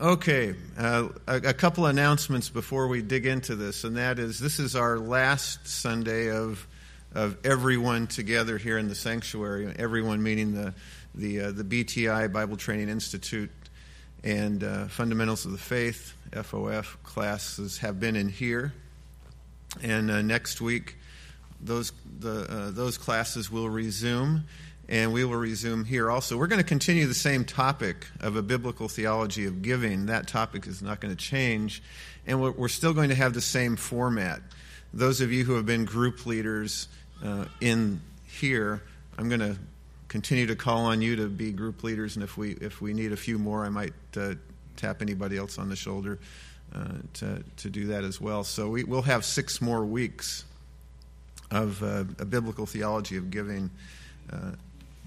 Okay, uh, a, a, couple announcements before we dig into this, and that is this is our last Sunday of of everyone together here in the sanctuary. Everyone meaning the the uh, the BTI Bible Training Institute and uh, Fundamentals of the Faith FOF classes have been in here, and uh, next week those the uh, those classes will resume and we will resume here also. We're going to continue the same topic of a biblical theology of giving. That topic is not going to change, and we're still going to have the same format. Those of you who have been group leaders uh, in here, I'm going to continue to call on you to be group leaders, and if we if we need a few more, I might uh, tap anybody else on the shoulder uh, to to do that as well. So we, will have six more weeks of uh, a biblical theology of giving uh,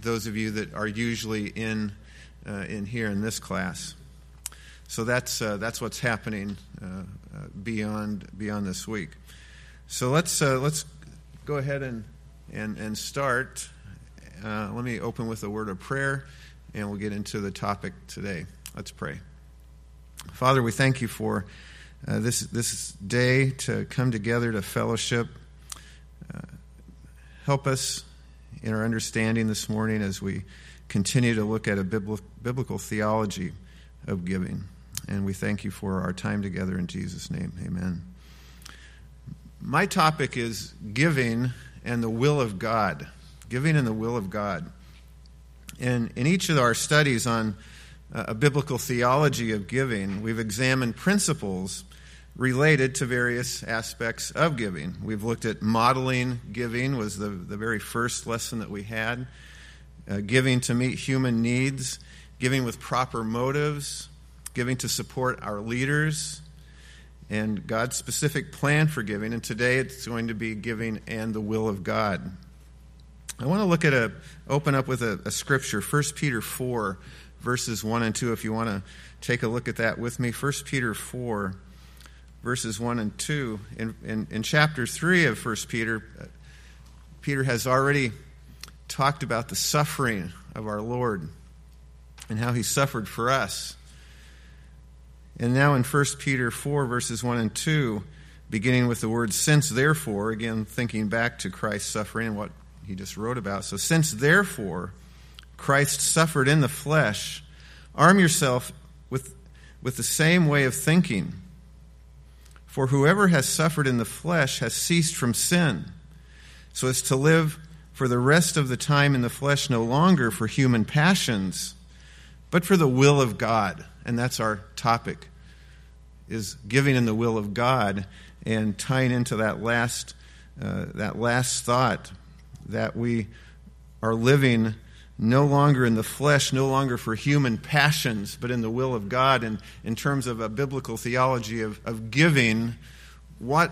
those of you that are usually in, uh, in here in this class. So that's, uh, that's what's happening uh, uh beyond, beyond this week. So let's, uh, let's go ahead and, and, and start. Uh, let me open with a word of prayer, and we'll get into the topic today. Let's pray. Father, we thank you for this, this day to come together to fellowship. help us in our understanding this morning as we continue to look at a biblical theology of giving. And we thank you for our time together in Jesus' name. Amen. My topic is giving and the will of God. Giving and the will of God. And in each of our studies on uh, a biblical theology of giving, we've examined principles related to various aspects of giving. We've looked at modeling giving was the, the very first lesson that we had. Uh, giving to meet human needs, giving with proper motives, giving to support our leaders, and God's specific plan for giving. And today it's going to be giving and the will of God. I want to look at a open up with a, a scripture, 1 Peter 4, verses 1 and 2, if you want to take a look at that with me. 1 Peter 4 verses 1 and 2. In, in, in chapter 3 of 1 Peter, uh, Peter has already talked about the suffering of our Lord and how he suffered for us. And now in 1 Peter 4, verses 1 and 2, beginning with the word since therefore, again thinking back to Christ's suffering and what he just wrote about. So, since therefore Christ suffered in the flesh, arm yourself with, with the same way of thinking. For whoever has suffered in the flesh has ceased from sin, so as to live for the rest of the time in the flesh no longer for human passions, but for the will of God. And that's our topic is giving in the will of God and tying into that last uh, that last thought that we are living no longer in the flesh, no longer for human passions, but in the will of God. And in terms of a biblical theology of, of giving, what,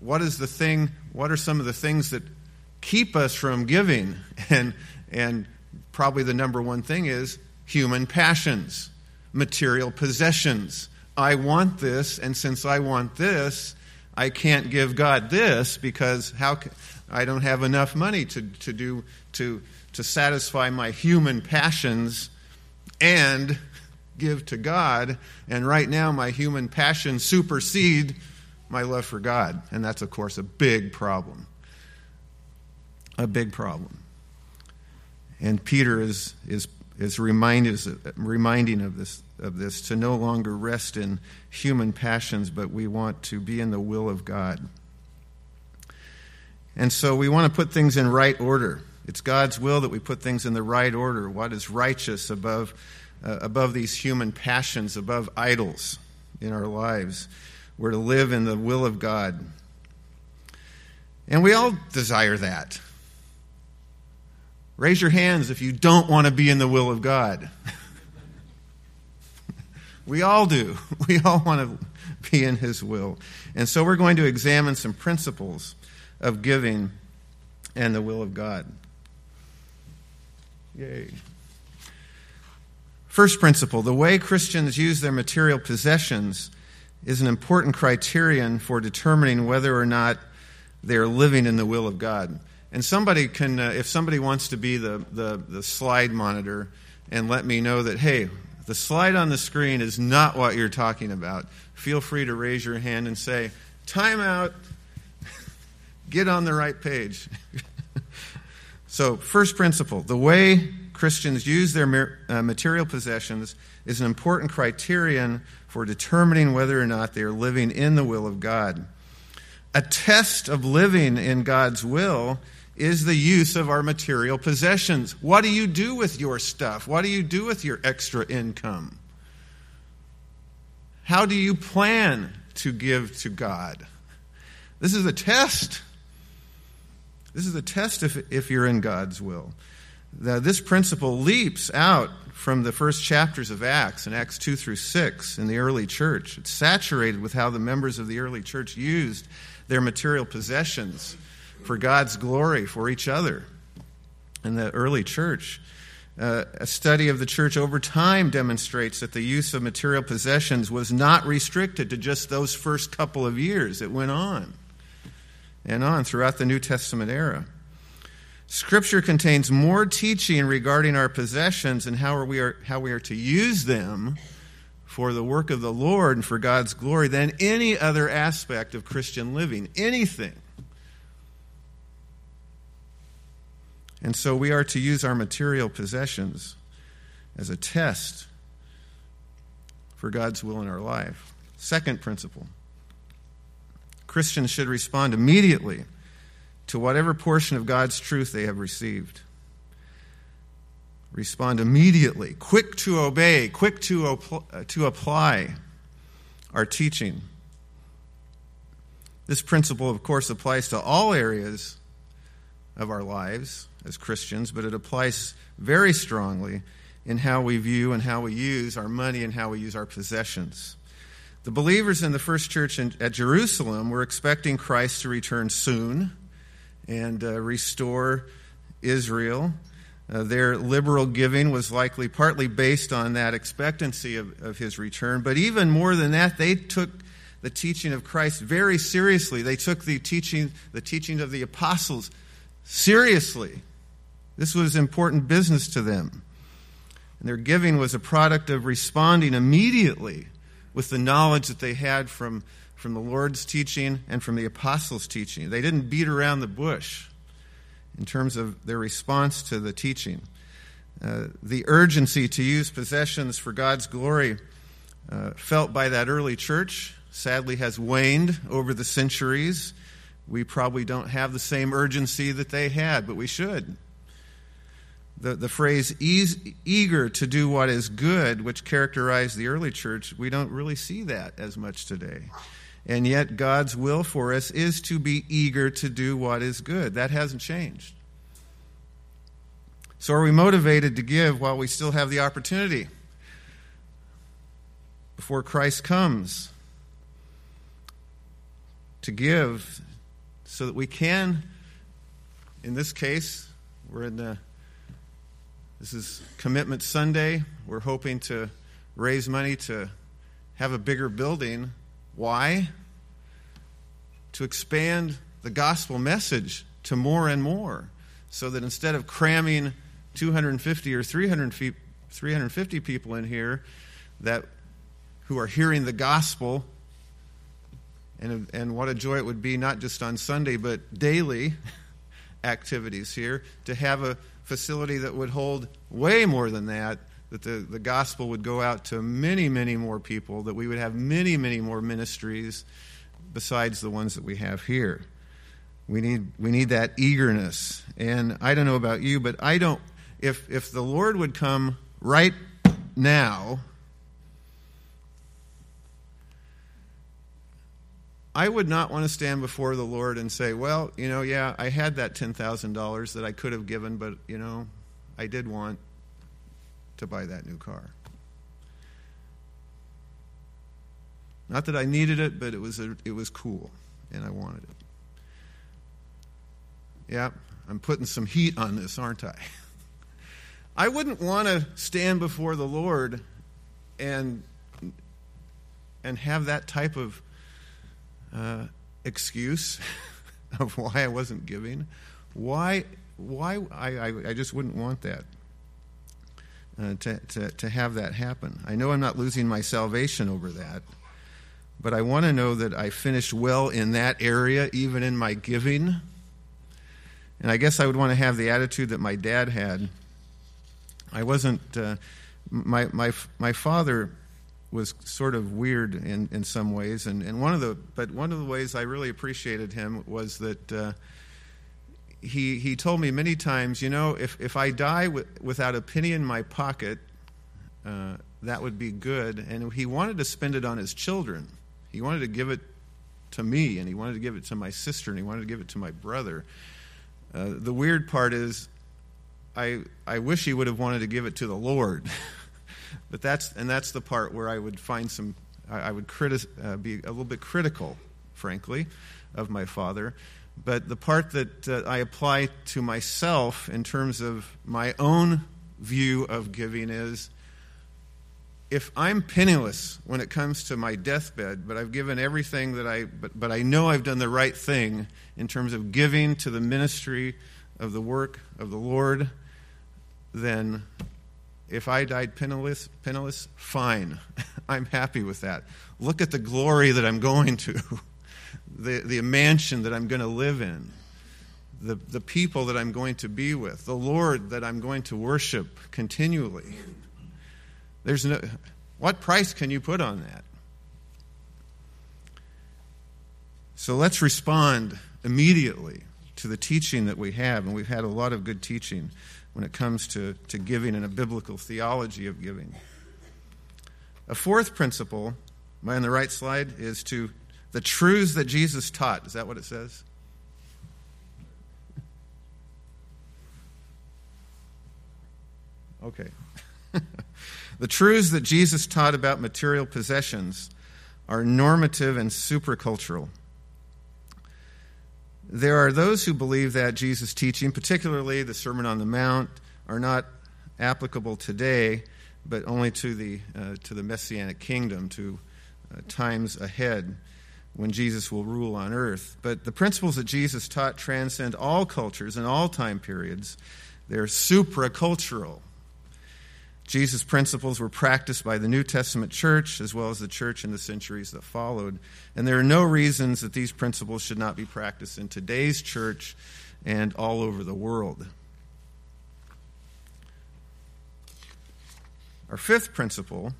what is the thing, what are some of the things that keep us from giving? And, and probably the number one thing is human passions, material possessions. I want this, and since I want this, I can't give God this because how I don't have enough money to, to do to to satisfy my human passions and give to God. And right now, my human passions supersede my love for God. And that's, of course, a big problem. A big problem. And Peter is, is, is reminding of this, of this to no longer rest in human passions, but we want to be in the will of God. And so we want to put things in right order. It's God's will that we put things in the right order. What is righteous above, uh, above these human passions, above idols in our lives? We're to live in the will of God. And we all desire that. Raise your hands if you don't want to be in the will of God. we all do. We all want to be in His will. And so we're going to examine some principles of giving and the will of God. Yay. First principle the way Christians use their material possessions is an important criterion for determining whether or not they are living in the will of God. And somebody can, uh, if somebody wants to be the, the, the slide monitor and let me know that, hey, the slide on the screen is not what you're talking about, feel free to raise your hand and say, Time out, get on the right page. so, first principle the way Christians use their uh, material possessions is an important criterion for determining whether or not they are living in the will of God. A test of living in God's will is the use of our material possessions. What do you do with your stuff? What do you do with your extra income? How do you plan to give to God? This is a test. This is a test if, if you're in God's will. The, this principle leaps out from the first chapters of Acts, in Acts 2 through 6, in the early church. It's saturated with how the members of the early church used their material possessions for God's glory, for each other. In the early church, uh, a study of the church over time demonstrates that the use of material possessions was not restricted to just those first couple of years. It went on and on throughout the New Testament era. Scripture contains more teaching regarding our possessions and how we are, how we are to use them for the work of the Lord and for God's glory than any other aspect of Christian living. Anything. And so we are to use our material possessions as a test for God's will in our life. Second principle Christians should respond immediately to whatever portion of God's truth they have received. Respond immediately, quick to obey, quick to, uh, to apply our teaching. This principle, of course, applies to all areas of our lives as Christians, but it applies very strongly in how we view and how we use our money and how we use our possessions. The believers in the first church in, at Jerusalem were expecting Christ to return soon and uh, restore Israel. Uh, their liberal giving was likely partly based on that expectancy of, of his return, but even more than that, they took the teaching of Christ very seriously. They took the teaching, the teaching of the apostles seriously. This was important business to them. And their giving was a product of responding immediately with the knowledge that they had from, from the Lord's teaching and from the apostles' teaching. They didn't beat around the bush in terms of their response to the teaching. Uh, the urgency to use possessions for God's glory uh, felt by that early church sadly has waned over the centuries we probably don't have the same urgency that they had, but we should. The, the phrase eager to do what is good, which characterized the early church, we don't really see that as much today. And yet, God's will for us is to be eager to do what is good. That hasn't changed. So, are we motivated to give while we still have the opportunity? Before Christ comes, to give so that we can, in this case, we're in the, this is Commitment Sunday. We're hoping to raise money to have a bigger building. Why? To expand the gospel message to more and more, so that instead of cramming 250 or 300 350 people in here that who are hearing the gospel and, and what a joy it would be, not just on Sunday, but daily activities here, to have a facility that would hold way more than that, that the, the gospel would go out to many, many more people, that we would have many, many more ministries besides the ones that we have here. We need, we need that eagerness. And I don't know about you, but I don't, if, if the Lord would come right now I would not want to stand before the Lord and say, well, you know, yeah, I had that $10,000 that I could have given, but, you know, I did want to buy that new car. Not that I needed it, but it was, a, it was cool, and I wanted it. Yeah, I'm putting some heat on this, aren't I? I wouldn't want to stand before the Lord and, and have that type of uh, excuse of why I wasn't giving. Why? Why? I, I, I just wouldn't want that. uh, to, to, to have that happen. I know I'm not losing my salvation over that, but I want to know that I finished well in that area, even in my giving. And I guess I would want to have the attitude that my dad had. I wasn't, uh, my, my, my father was sort of weird in, in some ways, and, and one of the, but one of the ways I really appreciated him was that uh, he, he told me many times, you know, if, if I die w- without a penny in my pocket, uh, that would be good. And he wanted to spend it on his children. He wanted to give it to me, and he wanted to give it to my sister, and he wanted to give it to my brother. Uh, the weird part is, I, I wish he would have wanted to give it to the Lord. but that's, and that's the part where I would find some, I, I would criti- uh, be a little bit critical, frankly, of my father. But the part that uh, I apply to myself in terms of my own view of giving is if I'm penniless when it comes to my deathbed, but I've given everything that I, but, but I know I've done the right thing in terms of giving to the ministry of the work of the Lord, then if I died penniless, penniless, fine. I'm happy with that. Look at the glory that I'm going to, the, the mansion that I'm going to live in, the, the people that I'm going to be with, the Lord that I'm going to worship continually. There's no, what price can you put on that? So let's respond immediately to the teaching that we have, and we've had a lot of good teaching when it comes to, to giving and a biblical theology of giving. A fourth principle, am I on the right slide, is to the truths that Jesus taught. Is that what it says? Okay. The truths that Jesus taught about material possessions are normative and supracultural. There are those who believe that Jesus' teaching, particularly the Sermon on the Mount, are not applicable today, but only to the, uh, to the Messianic kingdom, to uh, times ahead when Jesus will rule on earth. But the principles that Jesus taught transcend all cultures and all time periods. They're supracultural. Jesus' principles were practiced by the New Testament church as well as the church in the centuries that followed. And there are no reasons that these principles should not be practiced in today's church and all over the world. Our fifth principle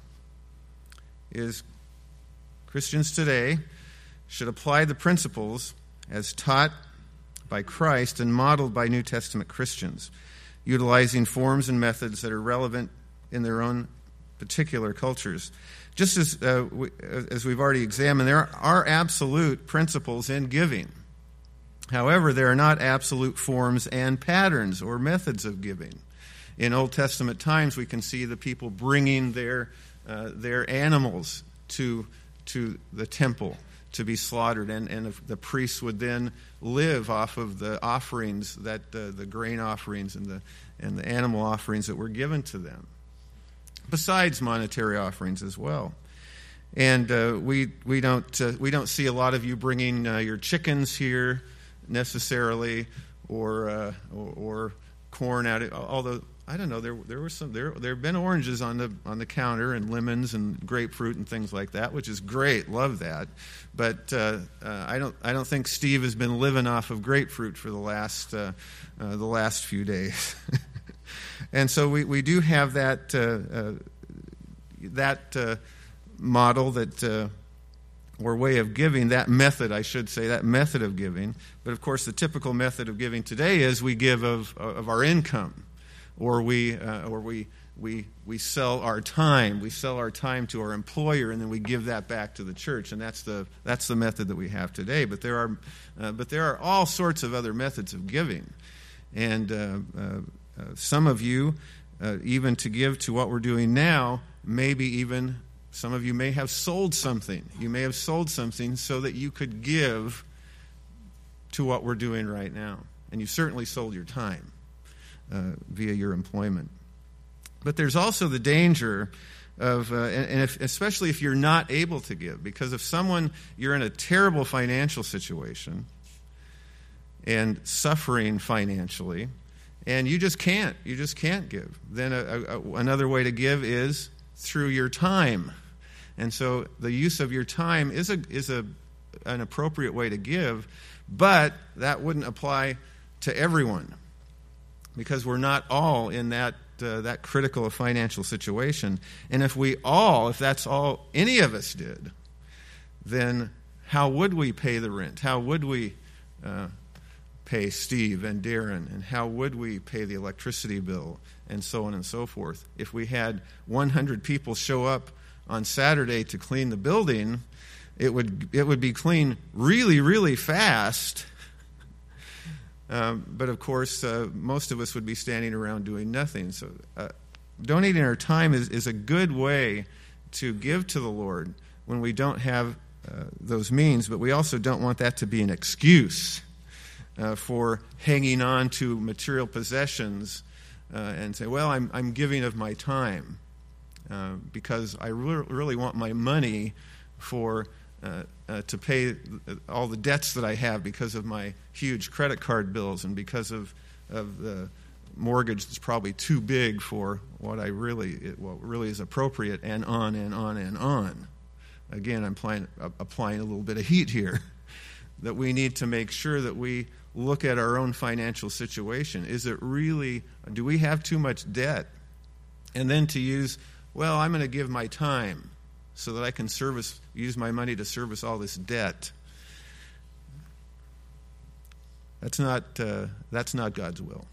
is Christians today should apply the principles as taught by Christ and modeled by New Testament Christians, utilizing forms and methods that are relevant in their own particular cultures. Just as, uh, we, as we've already examined, there are absolute principles in giving. However, there are not absolute forms and patterns or methods of giving. In Old Testament times, we can see the people bringing their, uh, their animals to, to the temple to be slaughtered, and, and the priests would then live off of the offerings that uh, the grain offerings and the, and the animal offerings that were given to them besides monetary offerings as well. And uh, we, we, don't, uh, we don't see a lot of you bringing uh, your chickens here necessarily or, uh, or, or, corn out. Although, I don't know, there, there, were some, there, there have been oranges on the, on the counter and lemons and grapefruit and things like that, which is great. Love that. But uh, uh, I, don't, I don't think Steve has been living off of grapefruit for the last, the last few days. And so we, we do have that, uh, uh, that uh, model that, or way of giving, that method, I should say, that method of giving. But of course, the typical method of giving today is we give of, of our income, or we, uh, or we, we, we sell our time. We sell our time to our employer, and then we give that back to the church. And that's the, that's the method that we have today. But there are, uh, but there are all sorts of other methods of giving. And uh, some of you, uh, even to give to what we're doing now, maybe even some of you may have sold something. You may have sold something so that you could give to what we're doing right now. And you certainly sold your time uh, via your employment. But there's also the danger of, uh, and if, especially if you're not able to give, because if someone, you're in a terrible financial situation and suffering financially, and you just can't. You just can't give. Then a, a, another way to give is through your time. And so the use of your time is a is a an appropriate way to give, but that wouldn't apply to everyone because we're not all in that uh, that critical financial situation. And if we all, if that's all any of us did, then how would we pay the rent? How would we uh, pay Steve and Darren? And how would we pay the electricity bill? And so on and so forth. If we had 100 people show up on Saturday to clean the building, it would, it would be clean really, really fast. Um, but of course, uh, most of us would be standing around doing nothing. So, uh, donating our time is, is a good way to give to the Lord when we don't have uh, those means, but we also don't want that to be an excuse uh, for hanging on to material possessions uh, and say, well, I'm, I'm giving of my time uh, because I re- really want my money for uh, uh, to pay all the debts that I have because of my huge credit card bills and because of, of the mortgage that's probably too big for what I really what really is appropriate, and on and on and on. Again, I'm applying, applying a little bit of heat here. that we need to make sure that we look at our own financial situation. Is it really, do we have too much debt? And then to use, well, I'm going to give my time so that I can service, use my money to service all this debt. That's not, uh, that's not God's will.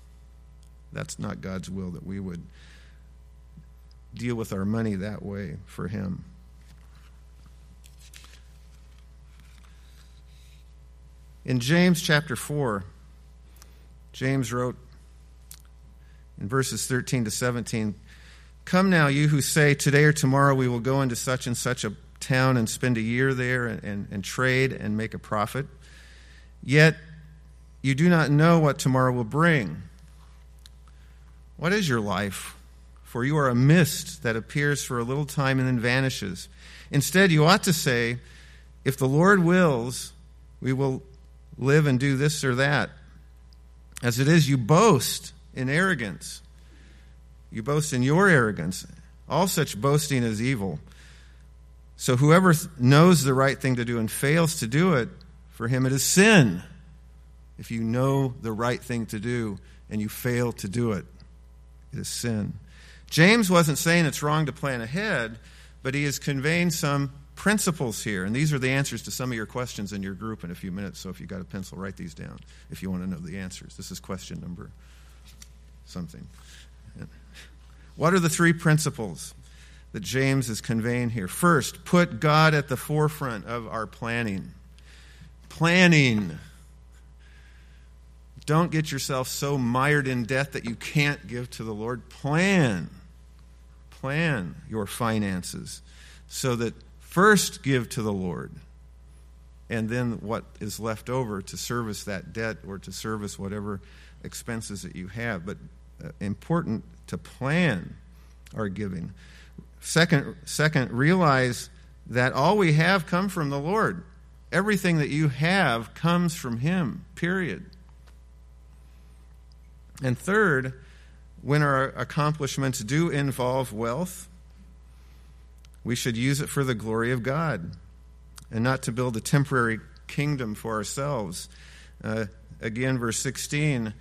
That's not God's will that we would deal with our money that way for Him. In James chapter 4, James wrote in verses 13 to 17 Come now, you who say, Today or tomorrow we will go into such and such a town and spend a year there and, and, and, trade and make a profit. Yet you do not know what tomorrow will bring. What is your life? For you are a mist that appears for a little time and then vanishes. Instead, you ought to say, If the Lord wills, we will live and do this or that. As it is, you boast in arrogance. You boast in your arrogance. All such boasting is evil. So whoever knows the right thing to do and fails to do it, for him it is sin. If you know the right thing to do and you fail to do it, it is sin. James wasn't saying it's wrong to plan ahead, but he is conveying some principles here. And these are the answers to some of your questions in your group in a few minutes. So if you've got a pencil, write these down if you want to know the answers. This is question number something. What are the three principles that James is conveying here? First, put God at the forefront of our planning. Planning. Don't get yourself so mired in debt that you can't give to the Lord. Plan. Plan your finances so that first give to the Lord and then what is left over to service that debt or to service whatever expenses that you have. But uh, important to plan our giving. Second, second, realize that all we have come from the Lord. Everything that you have comes from Him, period. And third, when our accomplishments do involve wealth, we should use it for the glory of God and not to build a temporary kingdom for ourselves. Uh, again, verse 16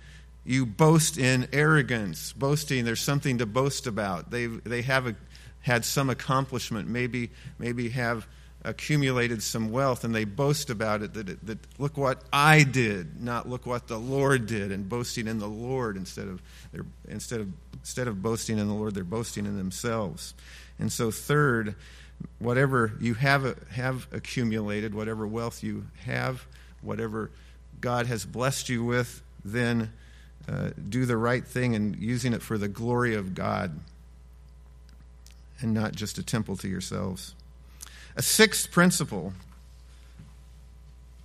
you boast in arrogance. Boasting, there's something to boast about. They, they have a, had some accomplishment, maybe, maybe have accumulated some wealth, and they boast about it that, that look what I did, not look what the Lord did, and boasting in the Lord instead of, instead of, instead of boasting in the Lord, they're boasting in themselves. And so, third, whatever you have, have accumulated, whatever wealth you have, whatever God has blessed you with, then uh, do the right thing and using it for the glory of God and not just a temple to yourselves. A sixth principle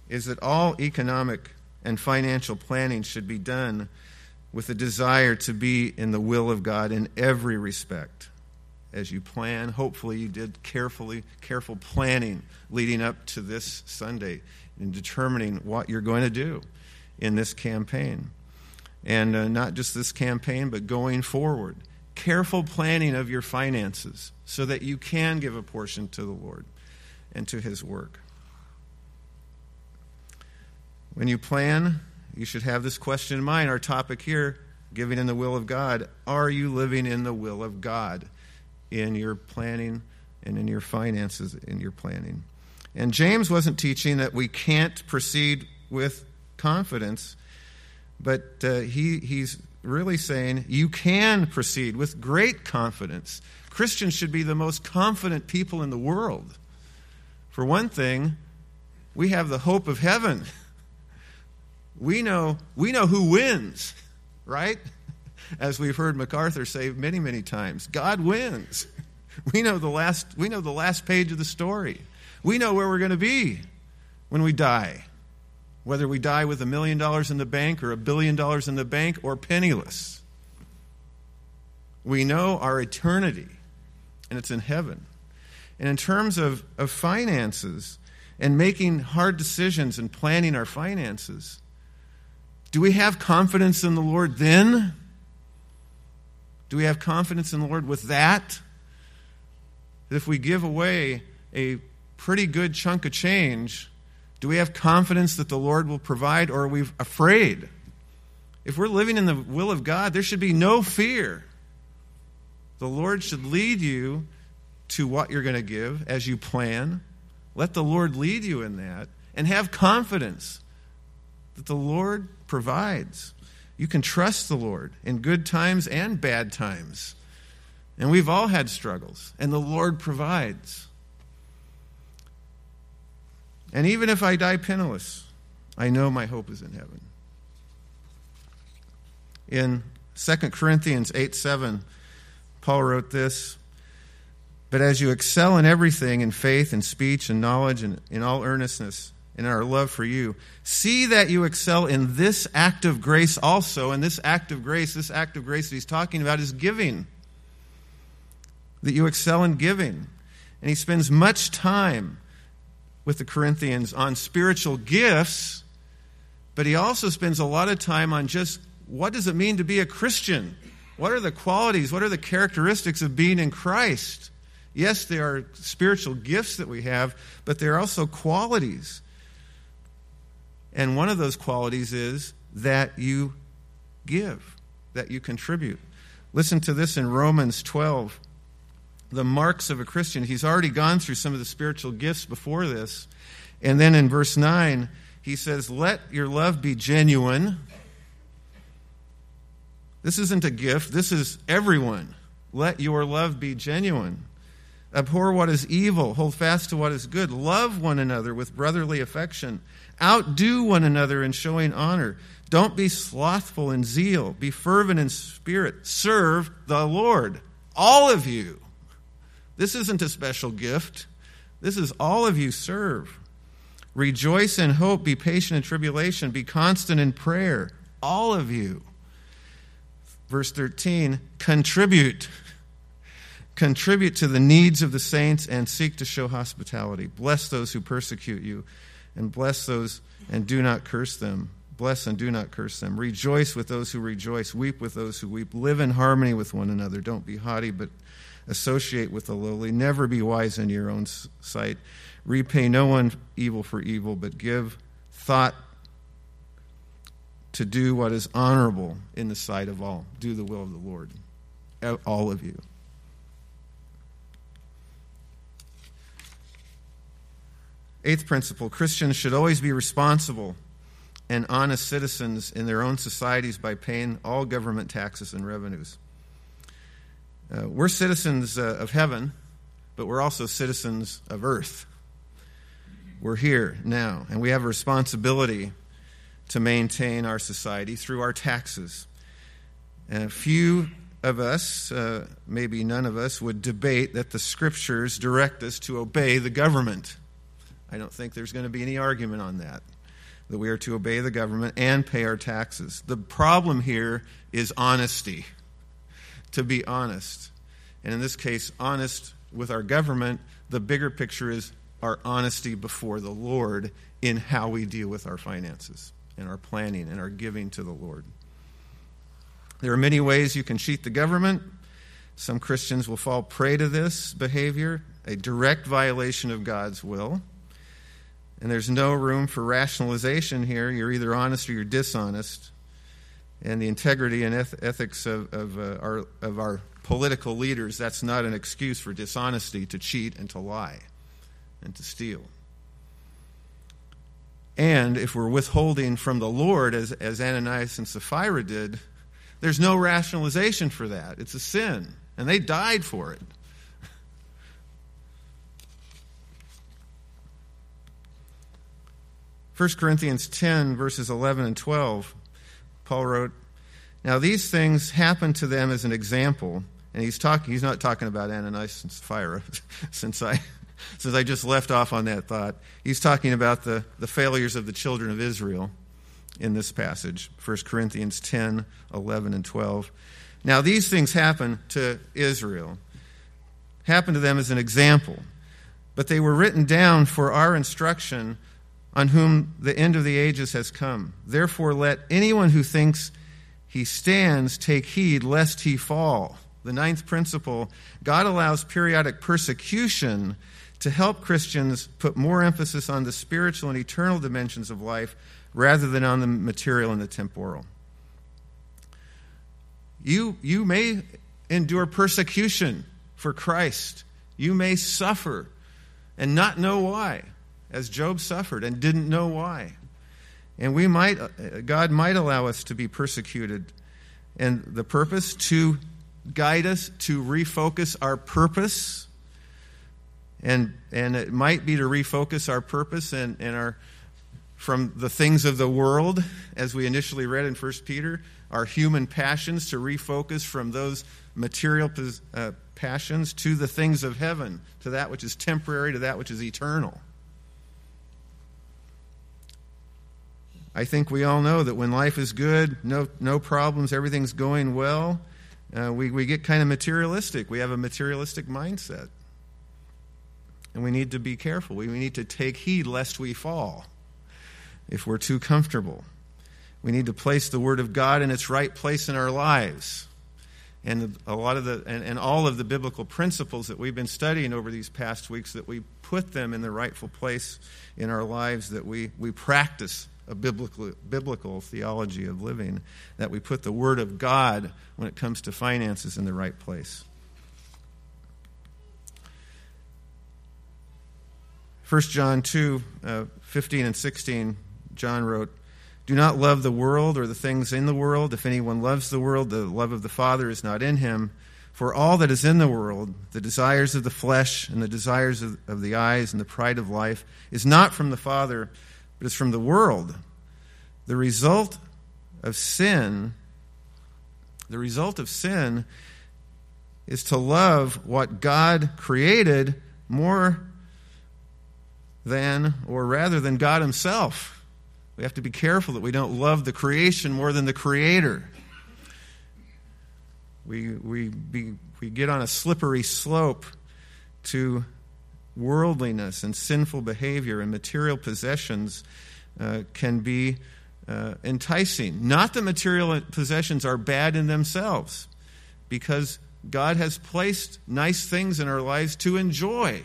is that all economic and financial planning should be done with a desire to be in the will of God in every respect. As you plan, hopefully you did carefully careful planning leading up to this Sunday in determining what you're going to do in this campaign. and uh, not just this campaign, but going forward. Careful planning of your finances so that you can give a portion to the Lord and to His work. When you plan, you should have this question in mind. Our topic here, giving in the will of God. Are you living in the will of God in your planning and in your finances in your planning? And James wasn't teaching that we can't proceed with confidence, but uh, he, he's really saying you can proceed with great confidence. Christians should be the most confident people in the world. For one thing, we have the hope of heaven. We know, we know who wins, right? As we've heard MacArthur say many, many times, God wins. We know the last, we know the last page of the story. We know where we're going to be when we die. Whether we die with a million dollars in the bank or a billion dollars in the bank or penniless. We know our eternity, and it's in heaven. And in terms of, of finances and making hard decisions and planning our finances, do we have confidence in the Lord then? Do we have confidence in the Lord with that? That if we give away a pretty good chunk of change, do we have confidence that the Lord will provide, or are we afraid? If we're living in the will of God, there should be no fear. The Lord should lead you to what you're going to give as you plan. Let the Lord lead you in that, and have confidence that the Lord provides. You can trust the Lord in good times and bad times. And we've all had struggles, and the Lord provides. And even if I die penniless, I know my hope is in heaven. In 2 Corinthians 8 7, Paul wrote this But as you excel in everything, in faith and speech and knowledge and in all earnestness, in our love for you, see that you excel in this act of grace also. And this act of grace, this act of grace that he's talking about is giving. That you excel in giving. And he spends much time with the Corinthians on spiritual gifts, but he also spends a lot of time on just what does it mean to be a Christian? What are the qualities, what are the characteristics of being in Christ? Yes, there are spiritual gifts that we have, but there are also qualities. And one of those qualities is that you give, that you contribute. Listen to this in Romans 12 the marks of a Christian. He's already gone through some of the spiritual gifts before this. And then in verse 9, he says, Let your love be genuine. This isn't a gift, this is everyone. Let your love be genuine. Abhor what is evil, hold fast to what is good. Love one another with brotherly affection. Outdo one another in showing honor. Don't be slothful in zeal. Be fervent in spirit. Serve the Lord. All of you. This isn't a special gift. This is all of you serve. Rejoice in hope, be patient in tribulation, be constant in prayer. All of you. Verse 13, contribute. Contribute to the needs of the saints and seek to show hospitality. Bless those who persecute you, and bless those and do not curse them. Bless and do not curse them. Rejoice with those who rejoice. Weep with those who weep. Live in harmony with one another. Don't be haughty, but associate with the lowly. Never be wise in your own sight. Repay no one evil for evil, but give thought to do what is honorable in the sight of all. Do the will of the Lord, all of you. Eighth principle Christians should always be responsible and honest citizens in their own societies by paying all government taxes and revenues. Uh, we're citizens uh, of heaven, but we're also citizens of earth. We're here now, and we have a responsibility to maintain our society through our taxes. And a few of us, uh, maybe none of us, would debate that the scriptures direct us to obey the government. I don't think there's going to be any argument on that, that we are to obey the government and pay our taxes. The problem here is honesty to be honest. And in this case, honest with our government, the bigger picture is our honesty before the Lord in how we deal with our finances and our planning and our giving to the Lord. There are many ways you can cheat the government. Some Christians will fall prey to this behavior, a direct violation of God's will. And there's no room for rationalization here. You're either honest or you're dishonest. And the integrity and eth- ethics of, of, uh, our, of our political leaders, that's not an excuse for dishonesty to cheat and to lie and to steal. And if we're withholding from the Lord, as, as Ananias and Sapphira did, there's no rationalization for that. It's a sin, and they died for it. 1 Corinthians 10, verses 11 and 12, Paul wrote, Now these things happened to them as an example. And he's talking, he's not talking about Ananias and Sapphira, since I, since I just left off on that thought. He's talking about the, the failures of the children of Israel in this passage, 1 Corinthians 10, 11, and 12. Now these things happened to Israel, happened to them as an example, but they were written down for our instruction on whom the end of the ages has come. Therefore, let anyone who thinks he stands take heed lest he fall. The ninth principle God allows periodic persecution to help Christians put more emphasis on the spiritual and eternal dimensions of life rather than on the material and the temporal. You, you may endure persecution for Christ. You may suffer and not know why as Job suffered and didn't know why. And we might, uh, God might allow us to be persecuted. And the purpose to guide us, to refocus our purpose. And, and it might be to refocus our purpose and, and our, from the things of the world, as we initially read in 1 Peter, our human passions, to refocus from those material uh, passions to the things of heaven, to that which is temporary, to that which is eternal. I think we all know that when life is good, no, no problems, everything's going well, uh, we, we get kind of materialistic. We have a materialistic mindset. And we need to be careful. We, we need to take heed lest we fall if we're too comfortable. We need to place the Word of God in its right place in our lives. And a lot of the and, and all of the biblical principles that we've been studying over these past weeks, that we put them in the rightful place in our lives, that we, we practice a biblical, biblical theology of living, that we put the Word of God when it comes to finances in the right place. 1 John 2 uh, 15 and 16, John wrote, Do not love the world or the things in the world. If anyone loves the world, the love of the Father is not in him. For all that is in the world, the desires of the flesh and the desires of, of the eyes and the pride of life, is not from the Father but it's from the world. The result of sin, the result of sin is to love what God created more than, or rather than God Himself. We have to be careful that we don't love the creation more than the Creator. We, we, be, we get on a slippery slope to worldliness and sinful behavior and material possessions uh, can be uh, enticing. Not that material possessions are bad in themselves, because God has placed nice things in our lives to enjoy.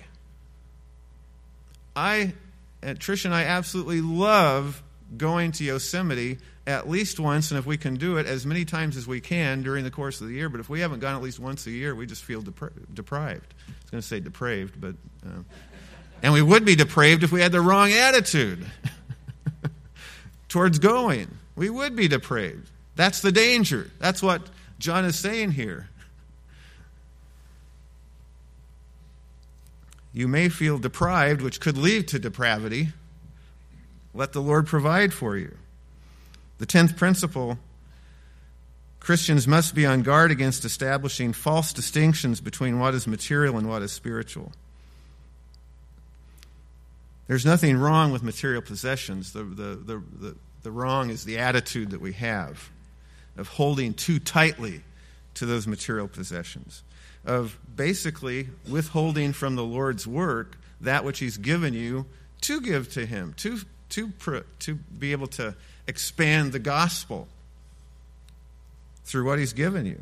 I, and Trish and I absolutely love going to Yosemite at least once, and if we can do it, as many times as we can during the course of the year. But if we haven't gone at least once a year, we just feel depra- deprived. I was going to say depraved, but. Uh, and we would be depraved if we had the wrong attitude towards going. We would be depraved. That's the danger. That's what John is saying here. You may feel deprived, which could lead to depravity. Let the Lord provide for you. The tenth principle Christians must be on guard against establishing false distinctions between what is material and what is spiritual. There's nothing wrong with material possessions. The, the, the, the, the wrong is the attitude that we have of holding too tightly to those material possessions, of basically withholding from the Lord's work that which He's given you to give to Him, to, to, to be able to expand the gospel. through what He's given you.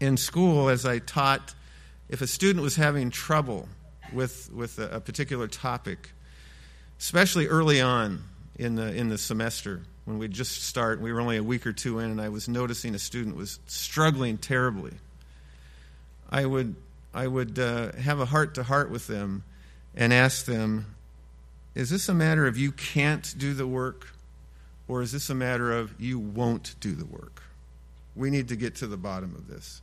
In school, as I taught, if a student was having trouble with, with a, a particular topic, especially early on in the, in the semester, when we'd just start, we were only a week or two in, and I was noticing a student was struggling terribly. I would, I would uh, have a heart to heart with them and ask them, Is this a matter of you can't do the work, or is this a matter of you won't do the work? We need to get to the bottom of this.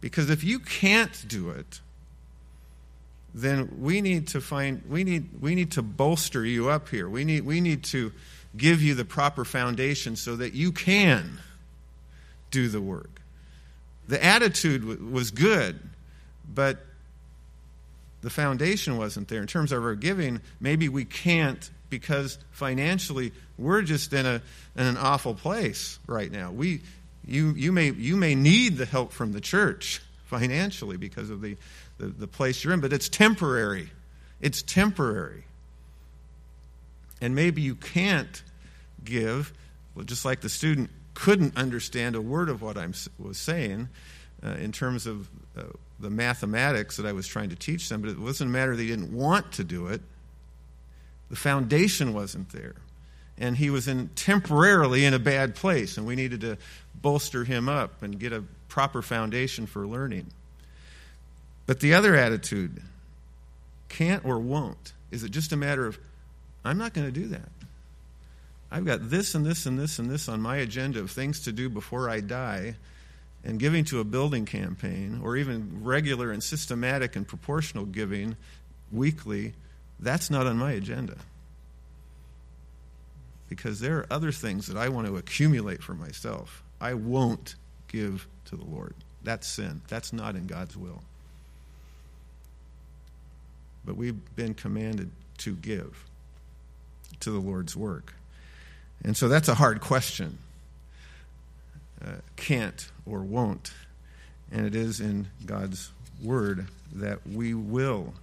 Because if you can't do it, then we need to find we need we need to bolster you up here. We need we need to give you the proper foundation so that you can do the work. The attitude was good, but the foundation wasn't there. In terms of our giving, maybe we can't because financially we're just in a in an awful place right now. We you you may you may need the help from the church financially because of the, the, the place you're in, but it's temporary. It's temporary. And maybe you can't give, well, just like the student couldn't understand a word of what I was saying uh, in terms of uh, the mathematics that I was trying to teach them, but it wasn't a matter they didn't want to do it. The foundation wasn't there. And he was in temporarily in a bad place, and we needed to bolster him up and get a proper foundation for learning. But the other attitude, can't or won't, is it just a matter of, I'm not going to do that. I've got this and this and this and this on my agenda of things to do before I die, and giving to a building campaign, or even regular and systematic and proportional giving weekly, that's not on my agenda. Because there are other things that I want to accumulate for myself. I won't give to the Lord. That's sin. That's not in God's will. But we've been commanded to give to the Lord's work. And so that's a hard question. Uh, can't or won't. And it is in God's word that we will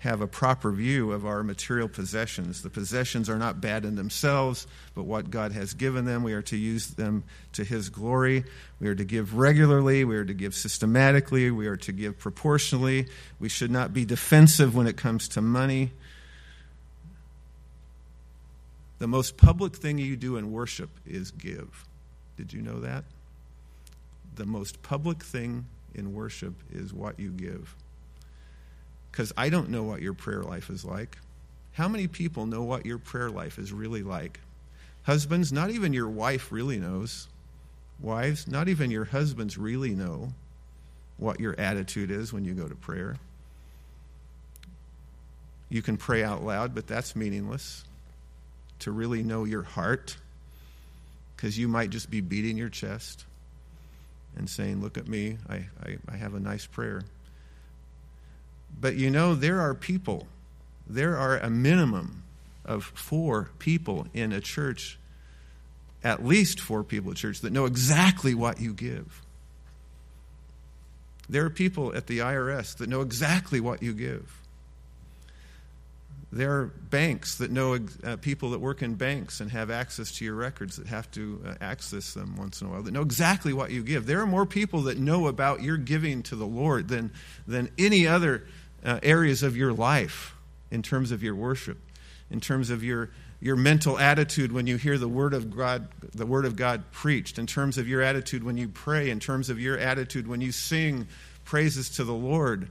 have a proper view of our material possessions. The possessions are not bad in themselves, but what God has given them, we are to use them to His glory. We are to give regularly, we are to give systematically, we are to give proportionally. We should not be defensive when it comes to money. The most public thing you do in worship is give. Did you know that? The most public thing in worship is what you give because I don't know what your prayer life is like. How many people know what your prayer life is really like? Husbands, not even your wife really knows. Wives, not even your husbands really know what your attitude is when you go to prayer. You can pray out loud, but that's meaningless to really know your heart because you might just be beating your chest and saying, Look at me, I, I, I have a nice prayer. But you know, there are people, there are a minimum of four people in a church, at least four people at church, that know exactly what you give. There are people at the IRS that know exactly what you give. There are banks that know uh, people that work in banks and have access to your records that have to uh, access them once in a while, that know exactly what you give. There are more people that know about your giving to the Lord than, than any other uh, areas of your life in terms of your worship, in terms of your, your mental attitude when you hear the word of God, the word of God preached, in terms of your attitude when you pray, in terms of your attitude when you sing praises to the Lord.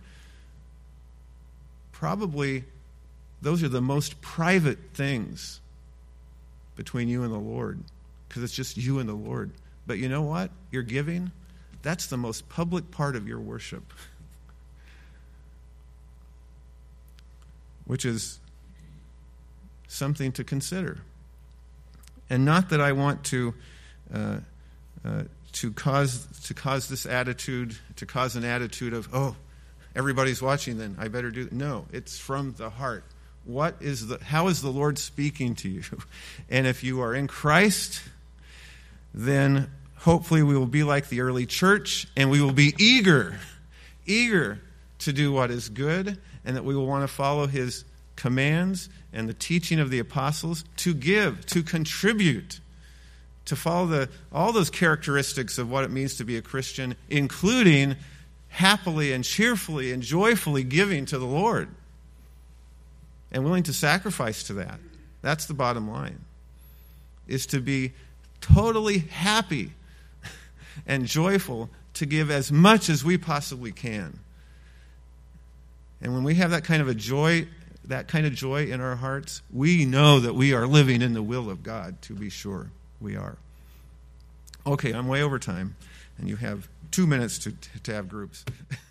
Probably those are the most private things between you and the Lord because it's just you and the Lord. But you know what? Your giving, that's the most public part of your worship. which is something to consider. And not that I want to. Uh, uh, to cause to cause this attitude to cause an attitude of oh everybody's watching then i better do no it's from the heart what is the how is the lord speaking to you and if you are in christ then hopefully we will be like the early church and we will be eager eager to do what is good and that we will want to follow his commands and the teaching of the apostles to give, to contribute to follow the, all those characteristics of what it means to be a Christian, including happily and cheerfully and joyfully giving to the Lord and willing to sacrifice to that. That's the bottom line. Is to be totally happy and joyful to give as much as we possibly can. And when we have that kind of a joy, that kind of joy in our hearts, we know that we are living in the will of God, to be sure we are. Okay, I'm way over time, and you have two minutes to, to have groups.